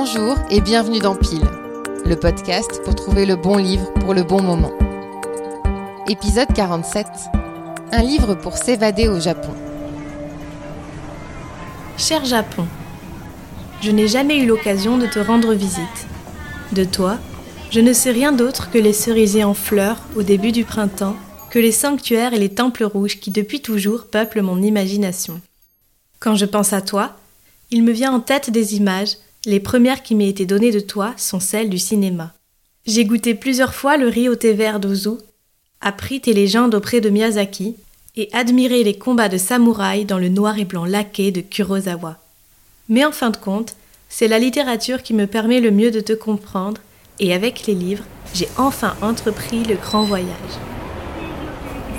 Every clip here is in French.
Bonjour et bienvenue dans Pile, le podcast pour trouver le bon livre pour le bon moment. Épisode 47. Un livre pour s'évader au Japon. Cher Japon, je n'ai jamais eu l'occasion de te rendre visite. De toi, je ne sais rien d'autre que les cerisiers en fleurs au début du printemps, que les sanctuaires et les temples rouges qui depuis toujours peuplent mon imagination. Quand je pense à toi, il me vient en tête des images, les premières qui m'aient été données de toi sont celles du cinéma. J'ai goûté plusieurs fois le riz au thé vert d'Ozu, appris tes légendes auprès de Miyazaki, et admiré les combats de samouraïs dans le noir et blanc laqué de Kurosawa. Mais en fin de compte, c'est la littérature qui me permet le mieux de te comprendre, et avec les livres, j'ai enfin entrepris le grand voyage.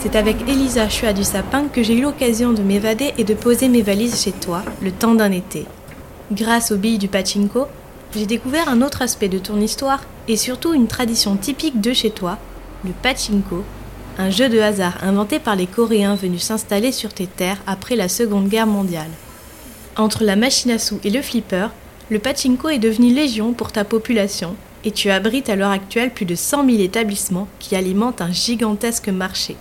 C'est avec Elisa Chua du Sapin que j'ai eu l'occasion de m'évader et de poser mes valises chez toi le temps d'un été. Grâce aux billes du pachinko, j'ai découvert un autre aspect de ton histoire et surtout une tradition typique de chez toi, le pachinko, un jeu de hasard inventé par les Coréens venus s'installer sur tes terres après la Seconde Guerre mondiale. Entre la machine à sous et le flipper, le pachinko est devenu légion pour ta population et tu abrites à l'heure actuelle plus de 100 000 établissements qui alimentent un gigantesque marché.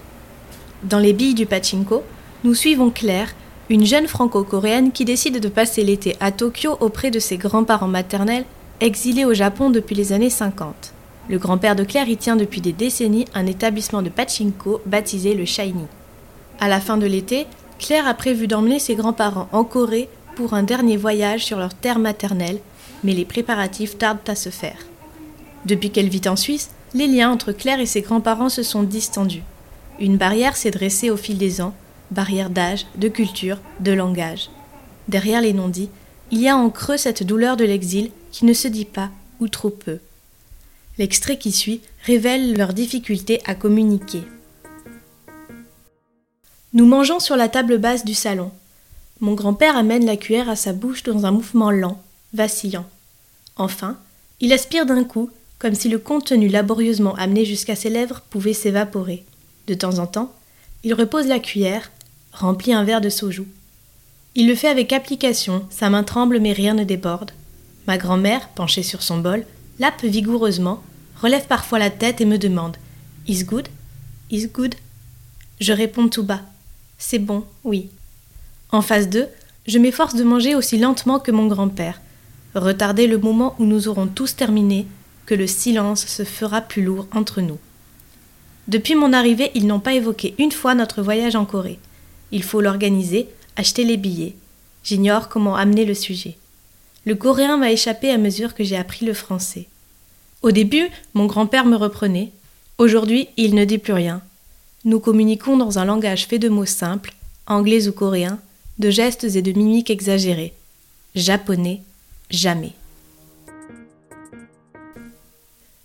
Dans les billes du pachinko, nous suivons Claire, une jeune franco-coréenne qui décide de passer l'été à Tokyo auprès de ses grands-parents maternels, exilés au Japon depuis les années 50. Le grand-père de Claire y tient depuis des décennies un établissement de pachinko baptisé le Shiny. À la fin de l'été, Claire a prévu d'emmener ses grands-parents en Corée pour un dernier voyage sur leur terre maternelle, mais les préparatifs tardent à se faire. Depuis qu'elle vit en Suisse, les liens entre Claire et ses grands-parents se sont distendus. Une barrière s'est dressée au fil des ans, barrière d'âge, de culture, de langage. Derrière les non-dits, il y a en creux cette douleur de l'exil qui ne se dit pas ou trop peu. L'extrait qui suit révèle leur difficulté à communiquer. Nous mangeons sur la table basse du salon. Mon grand-père amène la cuillère à sa bouche dans un mouvement lent, vacillant. Enfin, il aspire d'un coup, comme si le contenu laborieusement amené jusqu'à ses lèvres pouvait s'évaporer. De temps en temps, il repose la cuillère, remplit un verre de soju. Il le fait avec application, sa main tremble mais rien ne déborde. Ma grand-mère, penchée sur son bol, lappe vigoureusement, relève parfois la tête et me demande Is good? Is good? Je réponds tout bas C'est bon, oui. En phase 2, je m'efforce de manger aussi lentement que mon grand-père, retarder le moment où nous aurons tous terminé, que le silence se fera plus lourd entre nous. Depuis mon arrivée, ils n'ont pas évoqué une fois notre voyage en Corée. Il faut l'organiser, acheter les billets. J'ignore comment amener le sujet. Le coréen m'a échappé à mesure que j'ai appris le français. Au début, mon grand-père me reprenait. Aujourd'hui, il ne dit plus rien. Nous communiquons dans un langage fait de mots simples, anglais ou coréen, de gestes et de mimiques exagérés. Japonais, jamais.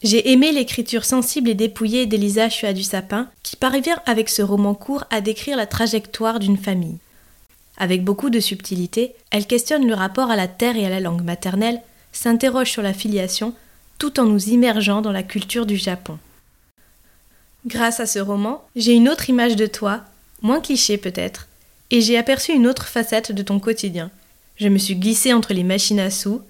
J'ai aimé l'écriture sensible et dépouillée d'Elisa Chua du Sapin, qui parvient avec ce roman court à décrire la trajectoire d'une famille. Avec beaucoup de subtilité, elle questionne le rapport à la terre et à la langue maternelle, s'interroge sur la filiation, tout en nous immergeant dans la culture du Japon. Grâce à ce roman, j'ai une autre image de toi, moins cliché peut-être, et j'ai aperçu une autre facette de ton quotidien. Je me suis glissée entre les machines à sous,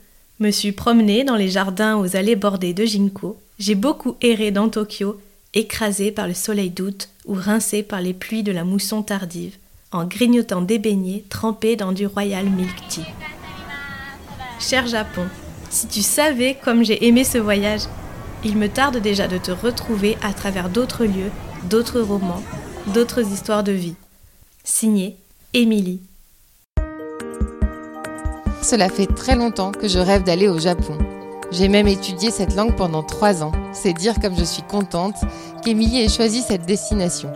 me suis promenée dans les jardins aux allées bordées de ginkgo, j'ai beaucoup erré dans Tokyo, écrasé par le soleil d'août ou rincé par les pluies de la mousson tardive, en grignotant des beignets trempés dans du royal milk tea. Cher Japon, si tu savais comme j'ai aimé ce voyage, il me tarde déjà de te retrouver à travers d'autres lieux, d'autres romans, d'autres histoires de vie. Signé Émilie. Cela fait très longtemps que je rêve d'aller au Japon. J'ai même étudié cette langue pendant trois ans. C'est dire comme je suis contente qu'Émilie ait choisi cette destination.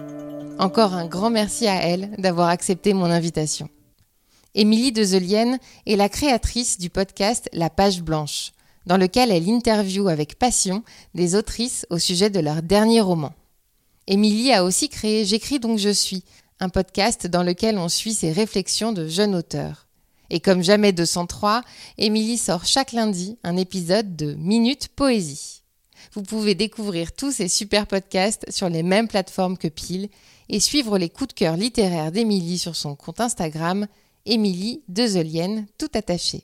Encore un grand merci à elle d'avoir accepté mon invitation. Émilie Dezelienne est la créatrice du podcast La Page Blanche, dans lequel elle interviewe avec passion des autrices au sujet de leur dernier roman. Émilie a aussi créé J'écris donc je suis, un podcast dans lequel on suit ses réflexions de jeunes auteurs. Et comme jamais 203, Émilie sort chaque lundi un épisode de Minute Poésie. Vous pouvez découvrir tous ces super podcasts sur les mêmes plateformes que Pile et suivre les coups de cœur littéraires d'Émilie sur son compte Instagram, Émilie Dezelienne, tout attaché.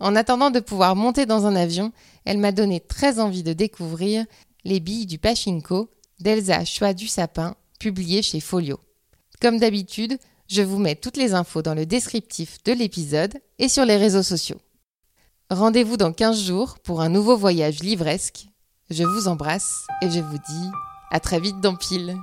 En attendant de pouvoir monter dans un avion, elle m'a donné très envie de découvrir Les billes du Pachinko d'Elsa Choix du Sapin, publié chez Folio. Comme d'habitude, je vous mets toutes les infos dans le descriptif de l'épisode et sur les réseaux sociaux. Rendez-vous dans 15 jours pour un nouveau voyage livresque. Je vous embrasse et je vous dis à très vite dans Pile.